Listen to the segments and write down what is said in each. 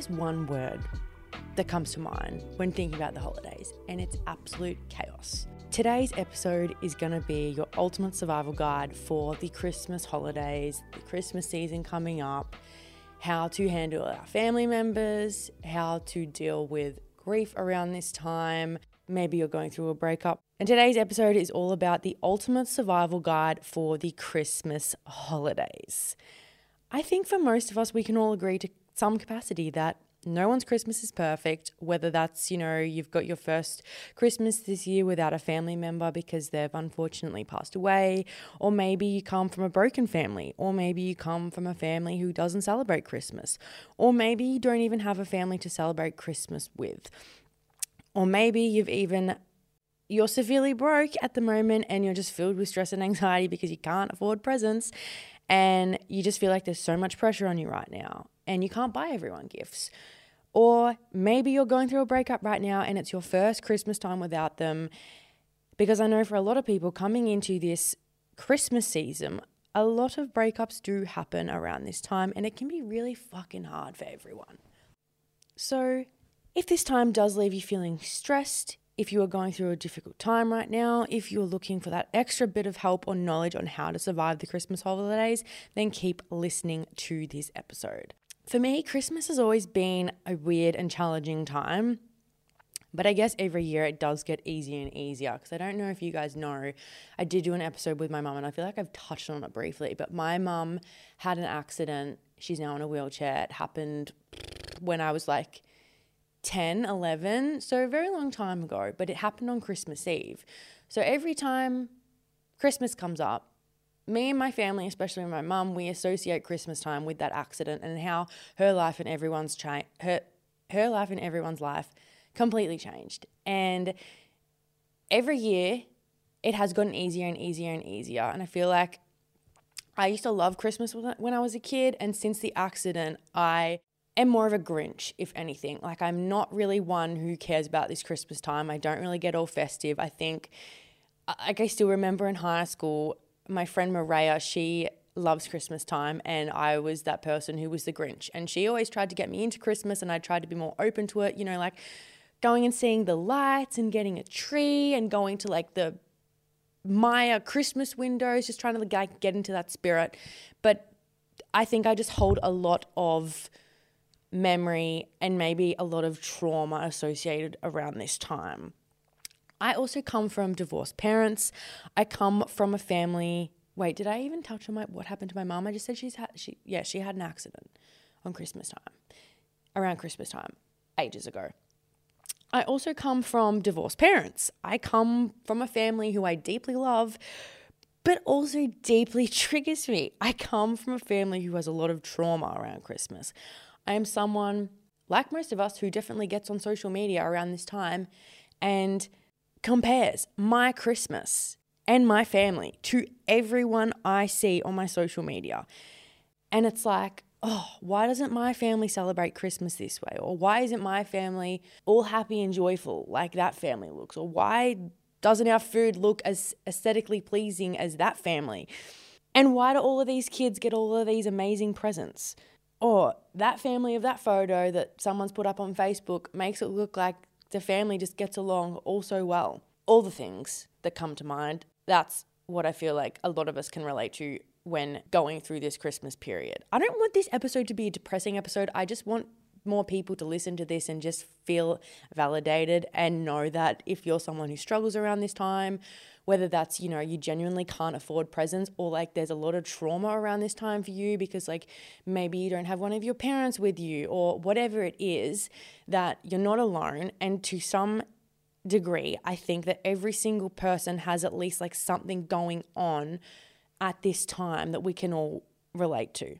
is one word that comes to mind when thinking about the holidays, and it's absolute chaos. Today's episode is going to be your ultimate survival guide for the Christmas holidays, the Christmas season coming up, how to handle our family members, how to deal with grief around this time. Maybe you're going through a breakup. And today's episode is all about the ultimate survival guide for the Christmas holidays. I think for most of us, we can all agree to some capacity that no one's Christmas is perfect, whether that's, you know, you've got your first Christmas this year without a family member because they've unfortunately passed away, or maybe you come from a broken family, or maybe you come from a family who doesn't celebrate Christmas, or maybe you don't even have a family to celebrate Christmas with. Or maybe you've even you're severely broke at the moment and you're just filled with stress and anxiety because you can't afford presents and you just feel like there's so much pressure on you right now and you can't buy everyone gifts. Or maybe you're going through a breakup right now and it's your first Christmas time without them. Because I know for a lot of people coming into this Christmas season, a lot of breakups do happen around this time and it can be really fucking hard for everyone. So, if this time does leave you feeling stressed, if you are going through a difficult time right now, if you're looking for that extra bit of help or knowledge on how to survive the Christmas holidays, then keep listening to this episode. For me, Christmas has always been a weird and challenging time. But I guess every year it does get easier and easier because I don't know if you guys know. I did do an episode with my mum and I feel like I've touched on it briefly, but my mum had an accident. She's now in a wheelchair. It happened when I was like 10, 11, so a very long time ago, but it happened on Christmas Eve. So every time Christmas comes up, me and my family, especially my mum, we associate Christmas time with that accident and how her life and everyone's cha- her her life and everyone's life completely changed. And every year it has gotten easier and easier and easier. And I feel like I used to love Christmas when I was a kid, and since the accident, I am more of a Grinch, if anything. Like, I'm not really one who cares about this Christmas time. I don't really get all festive. I think, like, I still remember in high school, my friend Maria, she loves Christmas time, and I was that person who was the Grinch. And she always tried to get me into Christmas, and I tried to be more open to it, you know, like going and seeing the lights and getting a tree and going to like the Myer Christmas windows, just trying to like get into that spirit. But I think I just hold a lot of memory and maybe a lot of trauma associated around this time. I also come from divorced parents. I come from a family. Wait, did I even touch on my what happened to my mom? I just said she's had she yeah, she had an accident on Christmas time. Around Christmas time, ages ago. I also come from divorced parents. I come from a family who I deeply love, but also deeply triggers me. I come from a family who has a lot of trauma around Christmas. I am someone, like most of us, who definitely gets on social media around this time and compares my Christmas and my family to everyone I see on my social media. And it's like, oh, why doesn't my family celebrate Christmas this way? Or why isn't my family all happy and joyful like that family looks? Or why doesn't our food look as aesthetically pleasing as that family? And why do all of these kids get all of these amazing presents? Or that family of that photo that someone's put up on Facebook makes it look like the family just gets along all so well. All the things that come to mind, that's what I feel like a lot of us can relate to when going through this Christmas period. I don't want this episode to be a depressing episode. I just want more people to listen to this and just feel validated and know that if you're someone who struggles around this time, whether that's, you know, you genuinely can't afford presents or like there's a lot of trauma around this time for you because like maybe you don't have one of your parents with you or whatever it is, that you're not alone. And to some degree, I think that every single person has at least like something going on at this time that we can all relate to.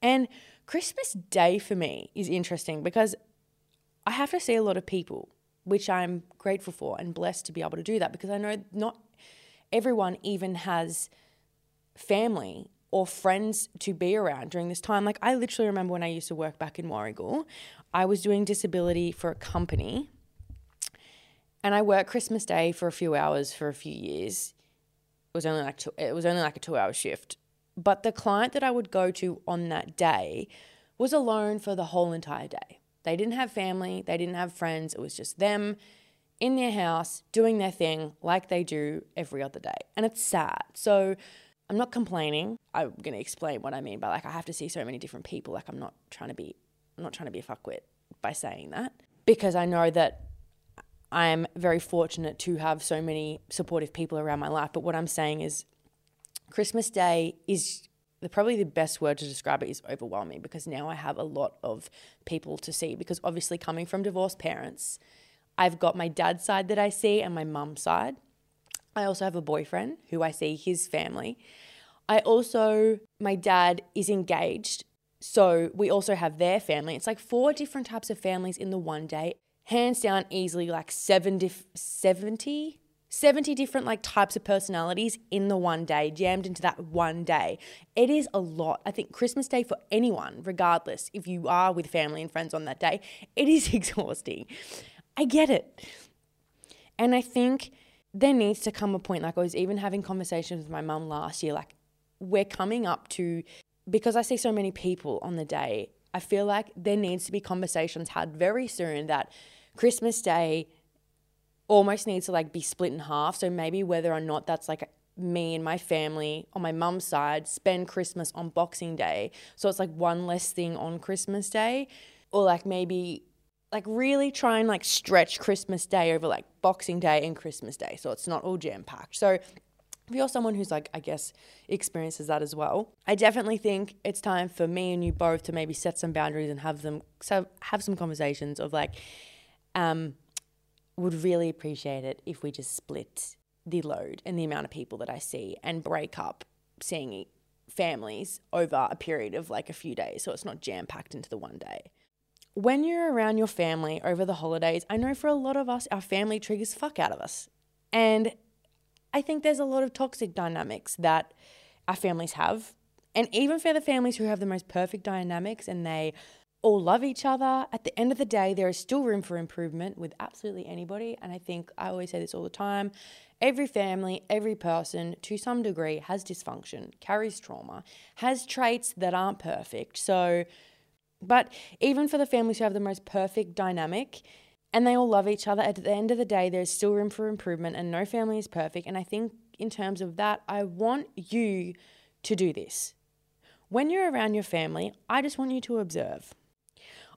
And Christmas Day for me is interesting because I have to see a lot of people which I'm grateful for and blessed to be able to do that because I know not everyone even has family or friends to be around during this time. Like I literally remember when I used to work back in Warragul, I was doing disability for a company and I worked Christmas Day for a few hours for a few years. It was only like two, it was only like a 2-hour shift. But the client that I would go to on that day was alone for the whole entire day. They didn't have family, they didn't have friends. It was just them in their house doing their thing like they do every other day. And it's sad. So I'm not complaining. I'm going to explain what I mean by like I have to see so many different people. Like I'm not trying to be I'm not trying to be a fuckwit by saying that because I know that I'm very fortunate to have so many supportive people around my life. But what I'm saying is Christmas Day is the probably the best word to describe it is overwhelming because now I have a lot of people to see because obviously coming from divorced parents, I've got my dad's side that I see and my mum's side. I also have a boyfriend who I see his family. I also my dad is engaged, so we also have their family. It's like four different types of families in the one day. Hands down easily like 7 dif- 70 70 different like types of personalities in the one day jammed into that one day it is a lot i think christmas day for anyone regardless if you are with family and friends on that day it is exhausting i get it and i think there needs to come a point like i was even having conversations with my mum last year like we're coming up to because i see so many people on the day i feel like there needs to be conversations had very soon that christmas day almost needs to like be split in half. So maybe whether or not that's like me and my family on my mum's side spend Christmas on Boxing Day. So it's like one less thing on Christmas Day. Or like maybe like really try and like stretch Christmas Day over like Boxing Day and Christmas Day. So it's not all jam packed. So if you're someone who's like, I guess, experiences that as well, I definitely think it's time for me and you both to maybe set some boundaries and have them so have some conversations of like, um, would really appreciate it if we just split the load and the amount of people that I see and break up seeing families over a period of like a few days so it's not jam packed into the one day. When you're around your family over the holidays, I know for a lot of us, our family triggers fuck out of us. And I think there's a lot of toxic dynamics that our families have. And even for the families who have the most perfect dynamics and they all love each other. At the end of the day, there is still room for improvement with absolutely anybody. And I think I always say this all the time every family, every person to some degree has dysfunction, carries trauma, has traits that aren't perfect. So, but even for the families who have the most perfect dynamic, and they all love each other. At the end of the day, there's still room for improvement, and no family is perfect. And I think, in terms of that, I want you to do this. When you're around your family, I just want you to observe.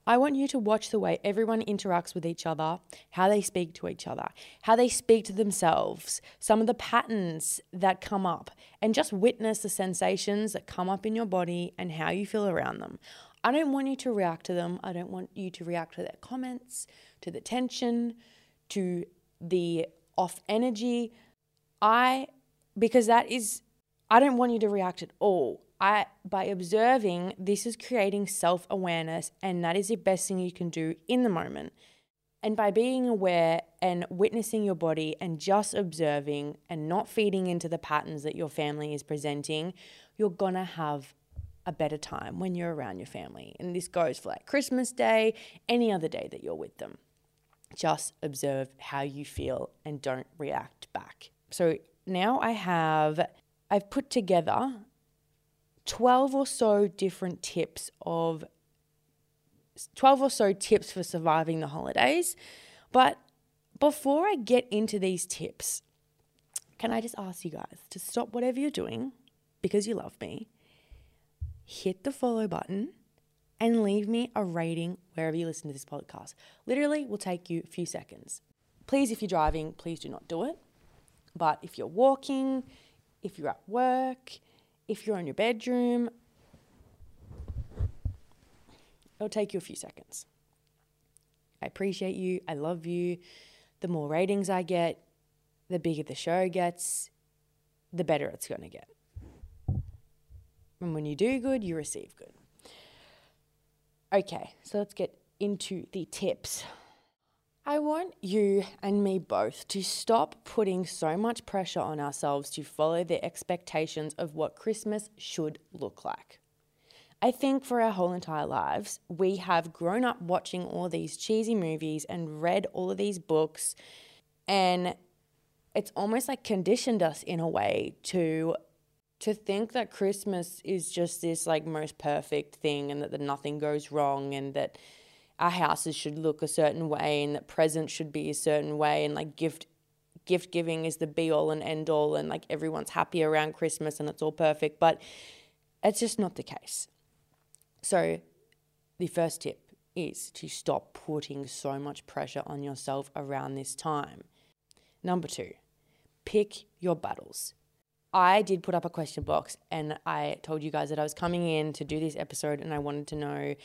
I want you to watch the way everyone interacts with each other, how they speak to each other, how they speak to themselves, some of the patterns that come up, and just witness the sensations that come up in your body and how you feel around them. I don't want you to react to them. I don't want you to react to their comments, to the tension, to the off energy. I, because that is, I don't want you to react at all. I by observing, this is creating self-awareness and that is the best thing you can do in the moment. And by being aware and witnessing your body and just observing and not feeding into the patterns that your family is presenting, you're gonna have a better time when you're around your family. And this goes for like Christmas Day, any other day that you're with them. Just observe how you feel and don't react back. So now I have I've put together 12 or so different tips of 12 or so tips for surviving the holidays. But before I get into these tips, can I just ask you guys to stop whatever you're doing because you love me, hit the follow button, and leave me a rating wherever you listen to this podcast. Literally will take you a few seconds. Please, if you're driving, please do not do it. But if you're walking, if you're at work, if you're in your bedroom, it'll take you a few seconds. I appreciate you. I love you. The more ratings I get, the bigger the show gets, the better it's going to get. And when you do good, you receive good. Okay, so let's get into the tips. I want you and me both to stop putting so much pressure on ourselves to follow the expectations of what Christmas should look like. I think for our whole entire lives, we have grown up watching all these cheesy movies and read all of these books, and it's almost like conditioned us in a way to to think that Christmas is just this like most perfect thing and that, that nothing goes wrong and that our houses should look a certain way and that presents should be a certain way and like gift gift giving is the be all and end all and like everyone's happy around Christmas and it's all perfect, but it's just not the case. So, the first tip is to stop putting so much pressure on yourself around this time. Number two, pick your battles. I did put up a question box and I told you guys that I was coming in to do this episode and I wanted to know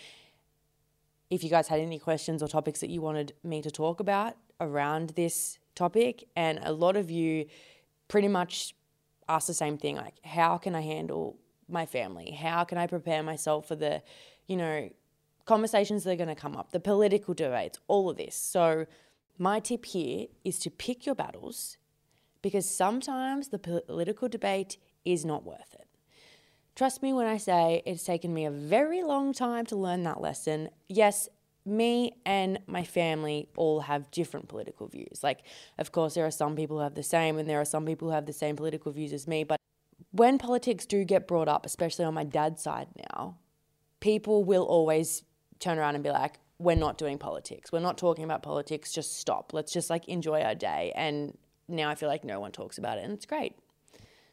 if you guys had any questions or topics that you wanted me to talk about around this topic. And a lot of you pretty much asked the same thing like, how can I handle my family? How can I prepare myself for the, you know, conversations that are going to come up, the political debates, all of this. So, my tip here is to pick your battles because sometimes the political debate is not worth it. Trust me when I say it's taken me a very long time to learn that lesson. Yes, me and my family all have different political views. Like, of course, there are some people who have the same, and there are some people who have the same political views as me. But when politics do get brought up, especially on my dad's side now, people will always turn around and be like, we're not doing politics. We're not talking about politics. Just stop. Let's just like enjoy our day. And now I feel like no one talks about it, and it's great.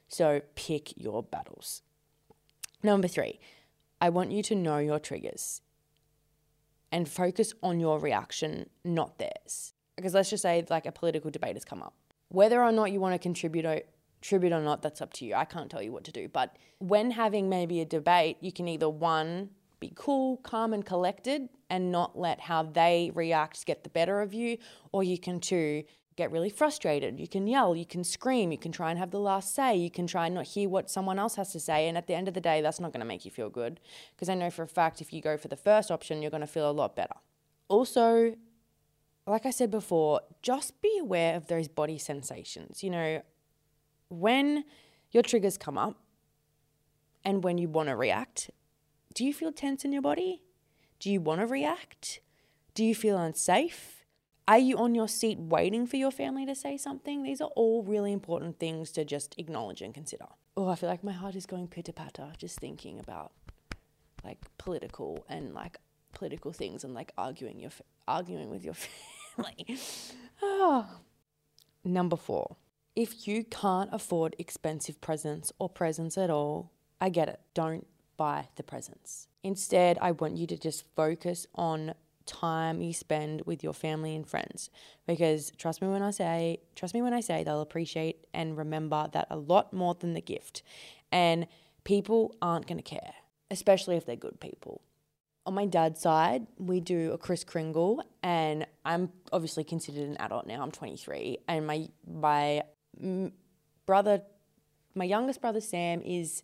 So pick your battles. Number three, I want you to know your triggers and focus on your reaction, not theirs. Because let's just say, like, a political debate has come up. Whether or not you want to contribute or, contribute or not, that's up to you. I can't tell you what to do. But when having maybe a debate, you can either one, be cool, calm, and collected and not let how they react get the better of you, or you can two, get really frustrated. You can yell, you can scream, you can try and have the last say, you can try and not hear what someone else has to say. And at the end of the day, that's not going to make you feel good. Because I know for a fact if you go for the first option, you're going to feel a lot better. Also, like I said before, just be aware of those body sensations. You know, when your triggers come up and when you want to react, do you feel tense in your body? Do you want to react? Do you feel unsafe? Are you on your seat waiting for your family to say something? These are all really important things to just acknowledge and consider. Oh, I feel like my heart is going pitter patter just thinking about like political and like political things and like arguing your arguing with your family. oh. Number 4. If you can't afford expensive presents or presents at all, I get it. Don't buy the presents. Instead, I want you to just focus on time you spend with your family and friends. Because trust me when I say trust me when I say they'll appreciate and remember that a lot more than the gift. And people aren't going to care especially if they're good people. On my dad's side we do a Kris Kringle and I'm obviously considered an adult now I'm 23 and my my brother my youngest brother Sam is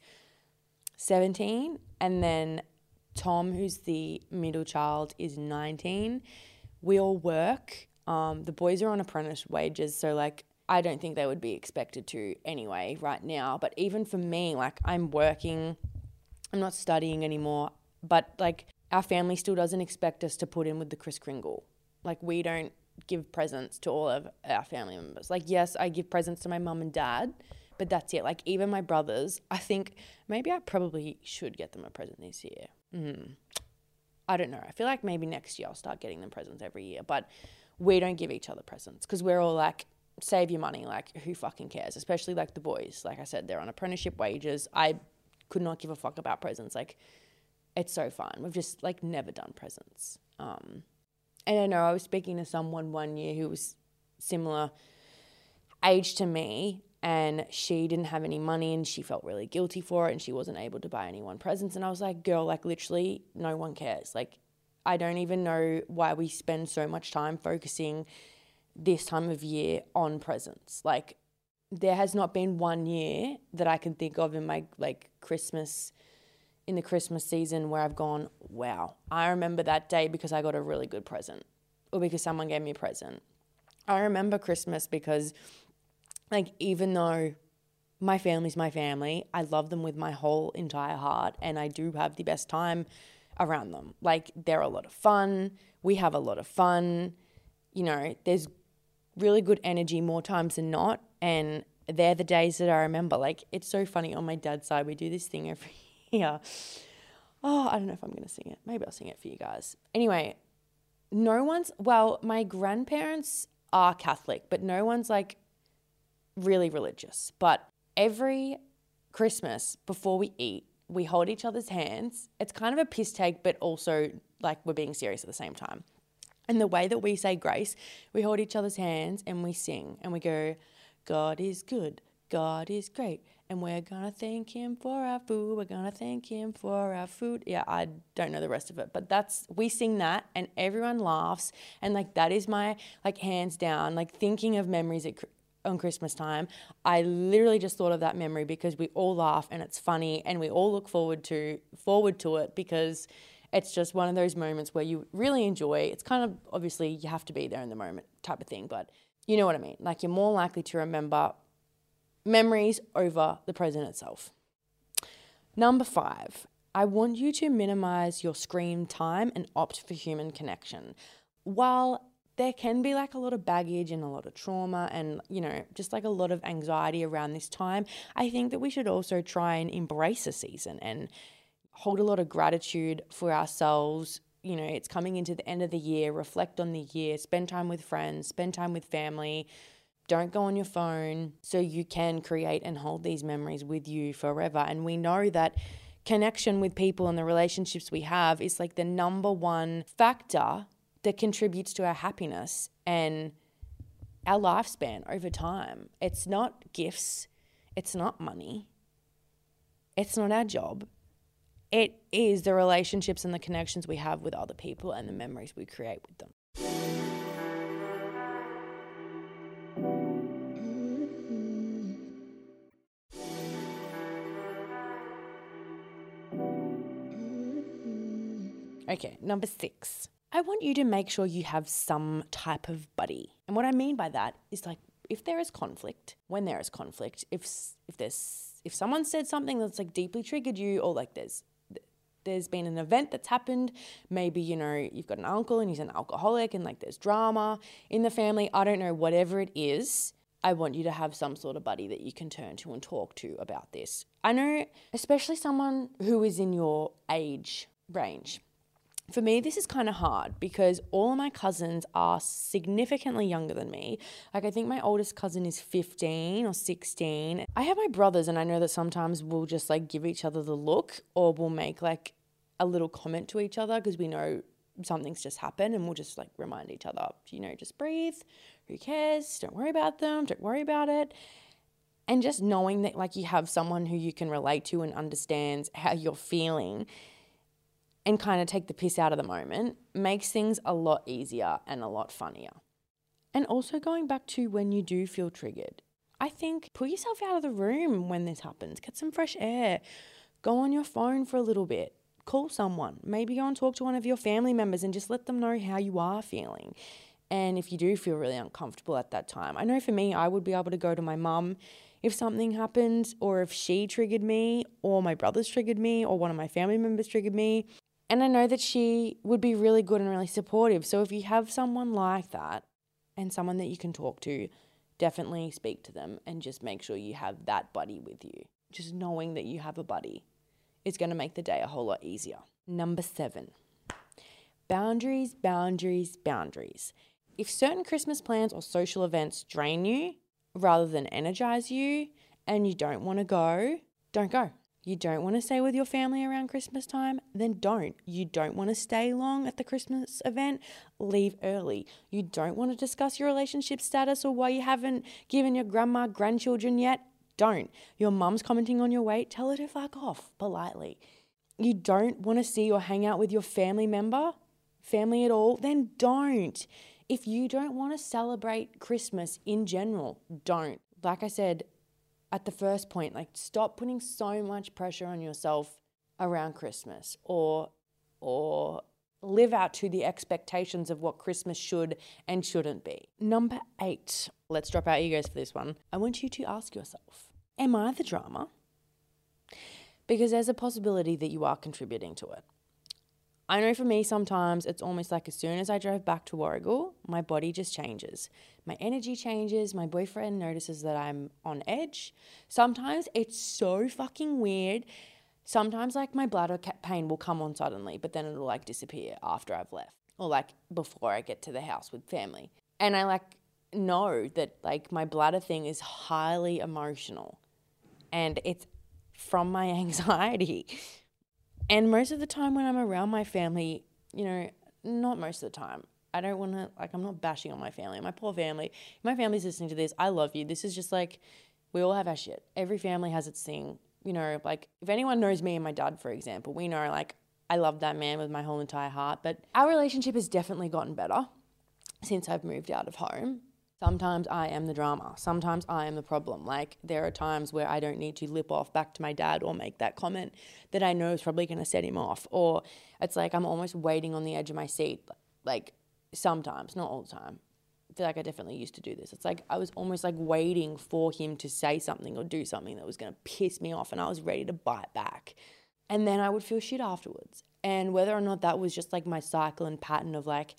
17 and then Tom, who's the middle child, is 19. We all work. Um, the boys are on apprentice wages, so like I don't think they would be expected to anyway right now. But even for me, like I'm working, I'm not studying anymore. But like our family still doesn't expect us to put in with the Kris Kringle. Like we don't give presents to all of our family members. Like yes, I give presents to my mum and dad, but that's it. Like even my brothers, I think maybe I probably should get them a present this year. Mm. I don't know. I feel like maybe next year I'll start getting them presents every year, but we don't give each other presents because we're all like, save your money. Like, who fucking cares? Especially like the boys. Like I said, they're on apprenticeship wages. I could not give a fuck about presents. Like, it's so fun. We've just like never done presents. Um, and I know I was speaking to someone one year who was similar age to me, and she didn't have any money and she felt really guilty for it and she wasn't able to buy anyone presents. And I was like girl like literally no one cares. Like I don't even know why we spend so much time focusing this time of year on presents. Like there has not been one year that I can think of in my like Christmas in the Christmas season where I've gone wow I remember that day because I got a really good present or because someone gave me a present. I remember Christmas because like even though my family's my family, I love them with my whole entire heart and I do have the best time around them. Like they're a lot of fun. We have a lot of fun. You know, there's really good energy more times than not and they're the days that I remember. Like it's so funny on my dad's side we do this thing every year. Oh, I don't know if I'm going to sing it. Maybe I'll sing it for you guys. Anyway, no one's, well, my grandparents are Catholic, but no one's like really religious. But every Christmas before we eat, we hold each other's hands. It's kind of a piss take, but also like we're being serious at the same time. And the way that we say grace, we hold each other's hands and we sing and we go, God is good, God is great, and we're gonna thank Him for our food. We're gonna thank Him for our food. Yeah, I don't know the rest of it, but that's we sing that and everyone laughs. And like that is my like hands down, like thinking of memories at on Christmas time, I literally just thought of that memory because we all laugh and it's funny and we all look forward to forward to it because it's just one of those moments where you really enjoy. It's kind of obviously you have to be there in the moment type of thing, but you know what I mean. Like you're more likely to remember memories over the present itself. Number 5. I want you to minimize your screen time and opt for human connection. While there can be like a lot of baggage and a lot of trauma and, you know, just like a lot of anxiety around this time. I think that we should also try and embrace a season and hold a lot of gratitude for ourselves. You know, it's coming into the end of the year, reflect on the year, spend time with friends, spend time with family. Don't go on your phone so you can create and hold these memories with you forever. And we know that connection with people and the relationships we have is like the number one factor that contributes to our happiness and our lifespan over time. It's not gifts, it's not money, it's not our job. It is the relationships and the connections we have with other people and the memories we create with them. Okay, number six. I want you to make sure you have some type of buddy. And what I mean by that is like if there is conflict, when there is conflict, if if there's if someone said something that's like deeply triggered you or like there's there's been an event that's happened, maybe you know you've got an uncle and he's an alcoholic and like there's drama in the family, I don't know whatever it is, I want you to have some sort of buddy that you can turn to and talk to about this. I know especially someone who is in your age range for me, this is kind of hard because all of my cousins are significantly younger than me. Like, I think my oldest cousin is 15 or 16. I have my brothers, and I know that sometimes we'll just like give each other the look or we'll make like a little comment to each other because we know something's just happened and we'll just like remind each other, you know, just breathe. Who cares? Don't worry about them. Don't worry about it. And just knowing that like you have someone who you can relate to and understands how you're feeling and kind of take the piss out of the moment makes things a lot easier and a lot funnier. And also going back to when you do feel triggered, I think put yourself out of the room when this happens, get some fresh air, go on your phone for a little bit, call someone, maybe go and talk to one of your family members and just let them know how you are feeling. And if you do feel really uncomfortable at that time, I know for me, I would be able to go to my mum if something happened, or if she triggered me, or my brothers triggered me, or one of my family members triggered me. And I know that she would be really good and really supportive. So if you have someone like that and someone that you can talk to, definitely speak to them and just make sure you have that buddy with you. Just knowing that you have a buddy is going to make the day a whole lot easier. Number seven boundaries, boundaries, boundaries. If certain Christmas plans or social events drain you rather than energize you and you don't want to go, don't go. You don't want to stay with your family around Christmas time? Then don't. You don't want to stay long at the Christmas event? Leave early. You don't want to discuss your relationship status or why you haven't given your grandma grandchildren yet? Don't. Your mum's commenting on your weight? Tell her to fuck off politely. You don't want to see or hang out with your family member? Family at all? Then don't. If you don't want to celebrate Christmas in general, don't. Like I said, at the first point, like stop putting so much pressure on yourself around Christmas or or live out to the expectations of what Christmas should and shouldn't be. Number 8. Let's drop our egos for this one. I want you to ask yourself, am I the drama? Because there's a possibility that you are contributing to it. I know for me, sometimes it's almost like as soon as I drove back to Warragul, my body just changes. My energy changes. My boyfriend notices that I'm on edge. Sometimes it's so fucking weird. Sometimes, like, my bladder pain will come on suddenly, but then it'll like disappear after I've left. or like before I get to the house with family. And I like know that like my bladder thing is highly emotional and it's from my anxiety. And most of the time when I'm around my family, you know, not most of the time. I don't want to like I'm not bashing on my family. My poor family. My family's listening to this. I love you. This is just like we all have our shit. Every family has its thing. You know, like if anyone knows me and my dad, for example, we know like I love that man with my whole entire heart. But our relationship has definitely gotten better since I've moved out of home. Sometimes I am the drama. Sometimes I am the problem. Like there are times where I don't need to lip off back to my dad or make that comment that I know is probably going to set him off. Or it's like I'm almost waiting on the edge of my seat. Like sometimes, not all the time. I feel like I definitely used to do this. It's like I was almost like waiting for him to say something or do something that was going to piss me off and I was ready to bite back. And then I would feel shit afterwards. And whether or not that was just like my cycle and pattern of like,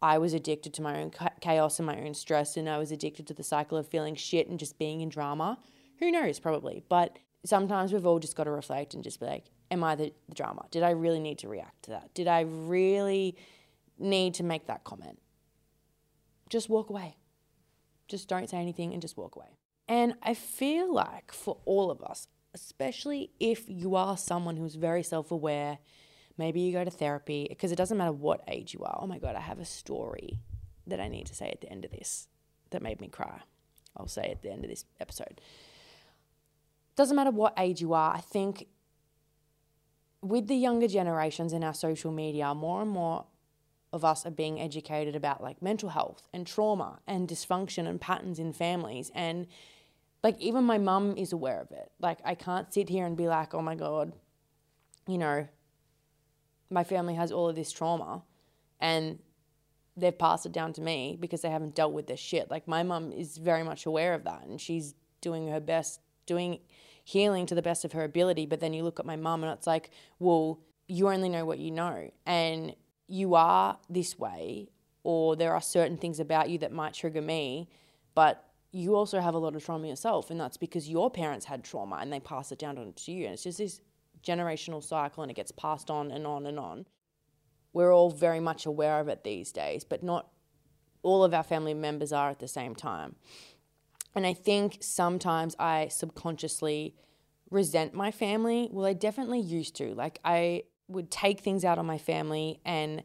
I was addicted to my own chaos and my own stress, and I was addicted to the cycle of feeling shit and just being in drama. Who knows, probably. But sometimes we've all just got to reflect and just be like, Am I the, the drama? Did I really need to react to that? Did I really need to make that comment? Just walk away. Just don't say anything and just walk away. And I feel like for all of us, especially if you are someone who's very self aware Maybe you go to therapy because it doesn't matter what age you are. Oh my God, I have a story that I need to say at the end of this that made me cry. I'll say at the end of this episode. Doesn't matter what age you are, I think with the younger generations in our social media, more and more of us are being educated about like mental health and trauma and dysfunction and patterns in families. And like even my mum is aware of it. Like I can't sit here and be like, oh my God, you know, my family has all of this trauma and they've passed it down to me because they haven't dealt with this shit. Like my mum is very much aware of that and she's doing her best, doing healing to the best of her ability. But then you look at my mum and it's like, well, you only know what you know. And you are this way, or there are certain things about you that might trigger me, but you also have a lot of trauma yourself. And that's because your parents had trauma and they pass it down to you. And it's just this generational cycle and it gets passed on and on and on. We're all very much aware of it these days, but not all of our family members are at the same time. And I think sometimes I subconsciously resent my family. Well, I definitely used to. Like, I would take things out on my family and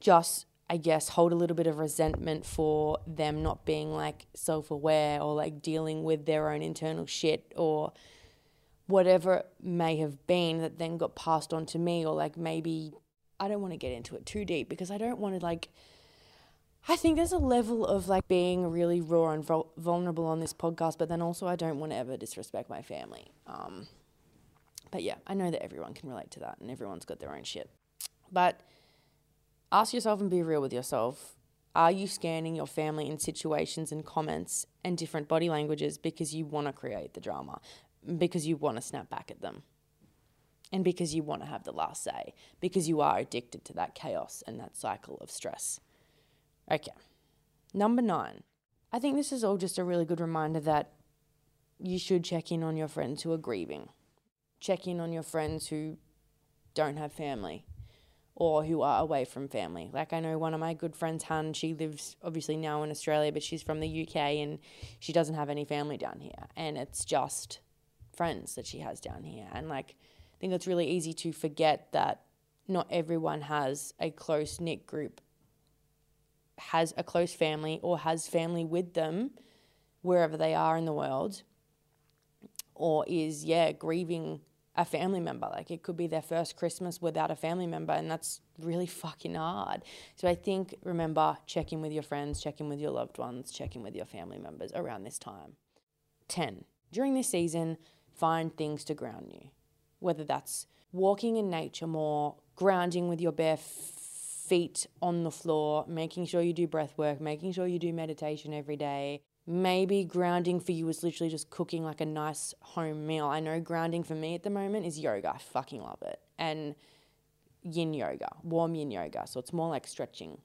just, I guess, hold a little bit of resentment for them not being like self aware or like dealing with their own internal shit or whatever it may have been that then got passed on to me or like maybe I don't want to get into it too deep because I don't want to like I think there's a level of like being really raw and vul- vulnerable on this podcast but then also I don't want to ever disrespect my family. Um but yeah, I know that everyone can relate to that and everyone's got their own shit. But ask yourself and be real with yourself. Are you scanning your family in situations and comments and different body languages because you want to create the drama? Because you want to snap back at them and because you want to have the last say, because you are addicted to that chaos and that cycle of stress. Okay, number nine. I think this is all just a really good reminder that you should check in on your friends who are grieving. Check in on your friends who don't have family or who are away from family. Like I know one of my good friends, Han, she lives obviously now in Australia, but she's from the UK and she doesn't have any family down here. And it's just friends that she has down here. And like, I think it's really easy to forget that not everyone has a close knit group, has a close family, or has family with them wherever they are in the world, or is, yeah, grieving a family member. Like it could be their first Christmas without a family member, and that's really fucking hard. So I think remember check in with your friends, check in with your loved ones, check in with your family members around this time. 10. During this season, find things to ground you, whether that's walking in nature more, grounding with your bare feet on the floor, making sure you do breath work, making sure you do meditation every day. Maybe grounding for you is literally just cooking like a nice home meal. I know grounding for me at the moment is yoga. I fucking love it. And yin yoga, warm yin yoga. So it's more like stretching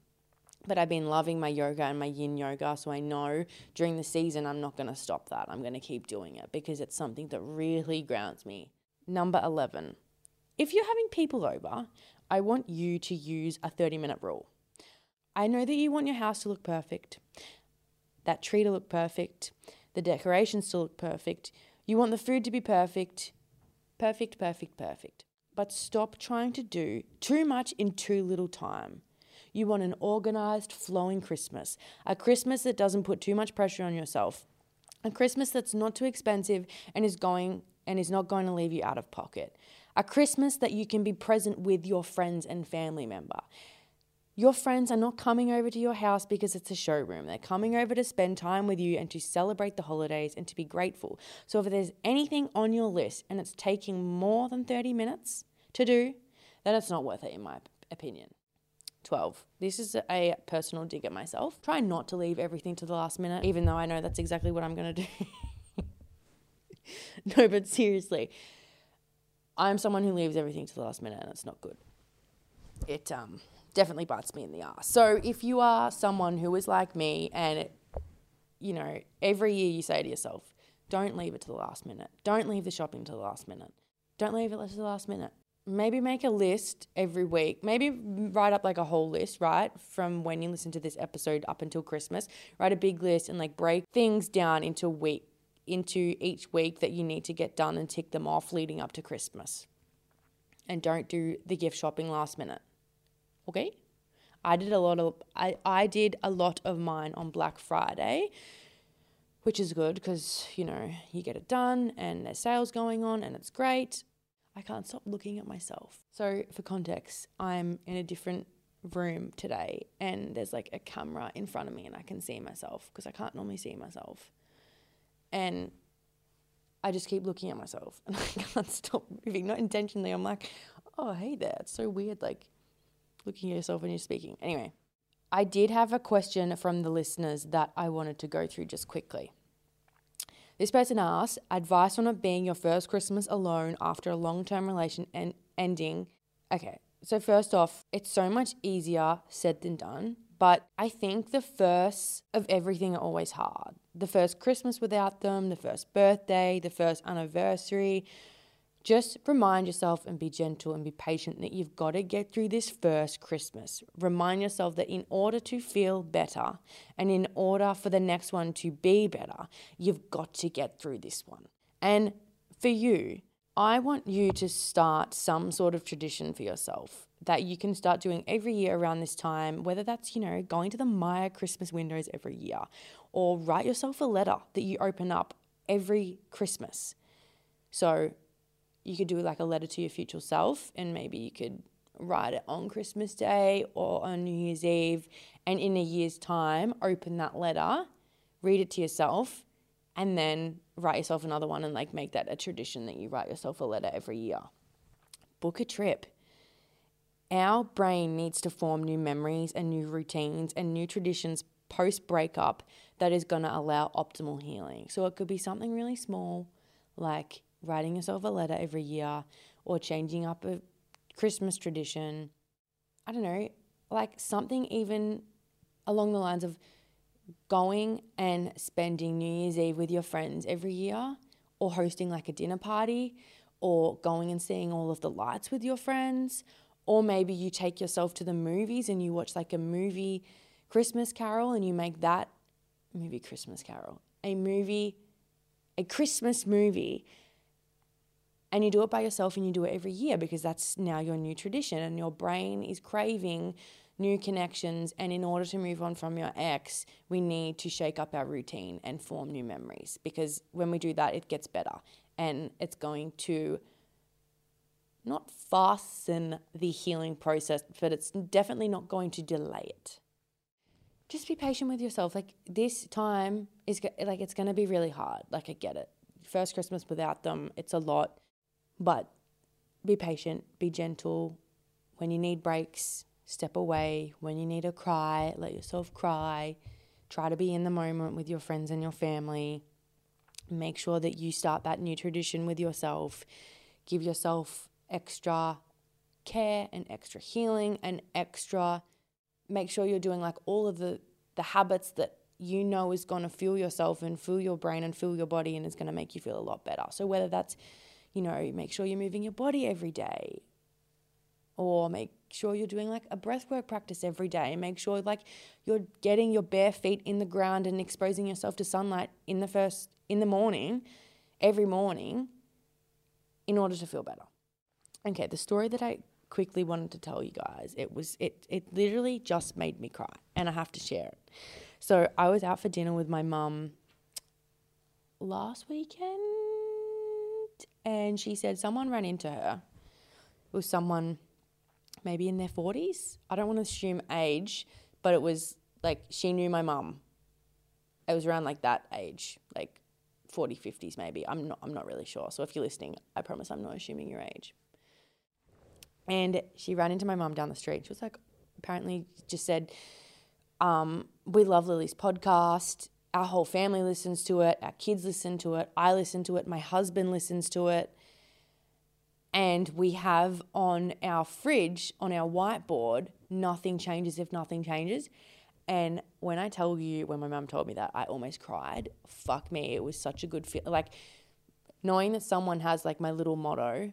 but I've been loving my yoga and my yin yoga. So I know during the season, I'm not going to stop that. I'm going to keep doing it because it's something that really grounds me. Number 11. If you're having people over, I want you to use a 30 minute rule. I know that you want your house to look perfect, that tree to look perfect, the decorations to look perfect. You want the food to be perfect. Perfect, perfect, perfect. But stop trying to do too much in too little time. You want an organized, flowing Christmas, a Christmas that doesn't put too much pressure on yourself, a Christmas that's not too expensive and is going and is not going to leave you out of pocket, a Christmas that you can be present with your friends and family member. Your friends are not coming over to your house because it's a showroom. They're coming over to spend time with you and to celebrate the holidays and to be grateful. So, if there's anything on your list and it's taking more than 30 minutes to do, then it's not worth it, in my opinion. 12. This is a personal dig at myself. Try not to leave everything to the last minute, even though I know that's exactly what I'm going to do. no, but seriously, I'm someone who leaves everything to the last minute and it's not good. It, um, definitely bites me in the ass. So if you are someone who is like me and it, you know, every year you say to yourself, don't leave it to the last minute. Don't leave the shopping to the last minute. Don't leave it to the last minute. Maybe make a list every week. Maybe write up like a whole list, right? From when you listen to this episode up until Christmas. Write a big list and like break things down into week into each week that you need to get done and tick them off leading up to Christmas. And don't do the gift shopping last minute. Okay? I did a lot of I, I did a lot of mine on Black Friday, which is good because, you know, you get it done and there's sales going on and it's great. I can't stop looking at myself. So, for context, I'm in a different room today and there's like a camera in front of me and I can see myself because I can't normally see myself. And I just keep looking at myself and I can't stop moving. Not intentionally. I'm like, oh, hey there. It's so weird. Like, looking at yourself when you're speaking. Anyway, I did have a question from the listeners that I wanted to go through just quickly. This person asked advice on it being your first Christmas alone after a long term relation en- ending. Okay, so first off, it's so much easier said than done. But I think the first of everything are always hard. The first Christmas without them, the first birthday, the first anniversary, just remind yourself and be gentle and be patient that you've got to get through this first Christmas. Remind yourself that in order to feel better and in order for the next one to be better, you've got to get through this one. And for you, I want you to start some sort of tradition for yourself that you can start doing every year around this time, whether that's, you know, going to the Myer Christmas windows every year or write yourself a letter that you open up every Christmas. So you could do like a letter to your future self and maybe you could write it on Christmas Day or on New Year's Eve and in a year's time open that letter, read it to yourself and then write yourself another one and like make that a tradition that you write yourself a letter every year. Book a trip. Our brain needs to form new memories and new routines and new traditions post breakup that is going to allow optimal healing. So it could be something really small like writing yourself a letter every year or changing up a Christmas tradition. I don't know, like something even along the lines of going and spending New Year's Eve with your friends every year or hosting like a dinner party or going and seeing all of the lights with your friends. Or maybe you take yourself to the movies and you watch like a movie Christmas Carol and you make that movie Christmas Carol. A movie a Christmas movie and you do it by yourself and you do it every year because that's now your new tradition and your brain is craving new connections. And in order to move on from your ex we need to shake up our routine and form new memories because when we do that it gets better. And it's going to not fasten the healing process but it's definitely not going to delay it. Just be patient with yourself. Like this time is like it's going to be really hard. Like i get it. First christmas without them it's a lot but be patient, be gentle. When you need breaks, step away. When you need to cry, let yourself cry. Try to be in the moment with your friends and your family. Make sure that you start that new tradition with yourself. Give yourself extra care and extra healing and extra make sure you're doing like all of the the habits that you know is going to fuel yourself and fuel your brain and fuel your body and is going to make you feel a lot better. So whether that's you know, make sure you're moving your body every day. or make sure you're doing like a breathwork practice every day. Make sure like you're getting your bare feet in the ground and exposing yourself to sunlight in the first in the morning, every morning, in order to feel better. Okay, the story that I quickly wanted to tell you guys, it was it it literally just made me cry, and I have to share it. So I was out for dinner with my mum last weekend, and she said someone ran into her. It was someone maybe in their 40s. I don't want to assume age, but it was like she knew my mum. It was around like that age, like 40, 50s maybe. I'm not I'm not really sure. So if you're listening, I promise I'm not assuming your age. And she ran into my mum down the street. She was like apparently just said um, we love Lily's podcast. Our whole family listens to it. Our kids listen to it. I listen to it. My husband listens to it and we have on our fridge, on our whiteboard, nothing changes if nothing changes. And when I tell you, when my mum told me that, I almost cried. Fuck me, it was such a good feel. Like knowing that someone has like my little motto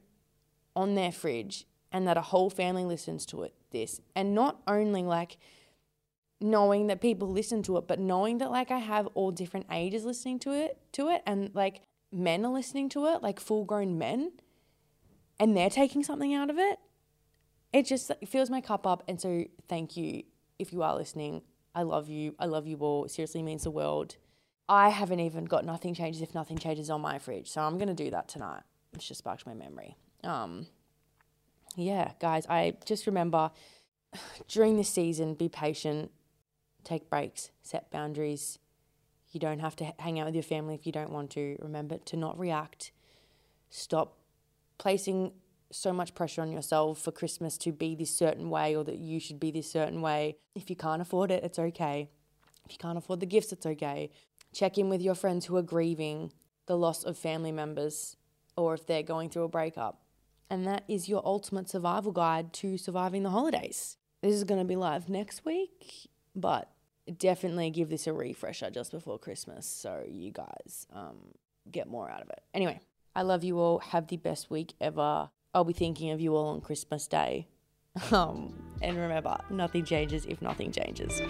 on their fridge and that a whole family listens to it, this. And not only like knowing that people listen to it, but knowing that like I have all different ages listening to it, to it, and like men are listening to it, like full grown men and they're taking something out of it, it just fills my cup up. And so, thank you if you are listening. I love you. I love you all. It seriously means the world. I haven't even got nothing changes if nothing changes on my fridge. So I'm to do that tonight. It's just sparked my memory. Um, yeah, guys, I just remember during this season, be patient, take breaks, set boundaries. You don't have to hang out with your family if you don't want to. Remember to not react. Stop placing so much pressure on yourself for Christmas to be this certain way or that you should be this certain way. If you can't afford it, it's okay. If you can't afford the gifts, it's okay. Check in with your friends who are grieving the loss of family members or if they're going through a breakup. And that is your ultimate survival guide to surviving the holidays. This is going to be live next week, but definitely give this a refresher just before Christmas so you guys um, get more out of it. Anyway, I love you all. Have the best week ever. I'll be thinking of you all on Christmas Day. Um, and remember, nothing changes if nothing changes.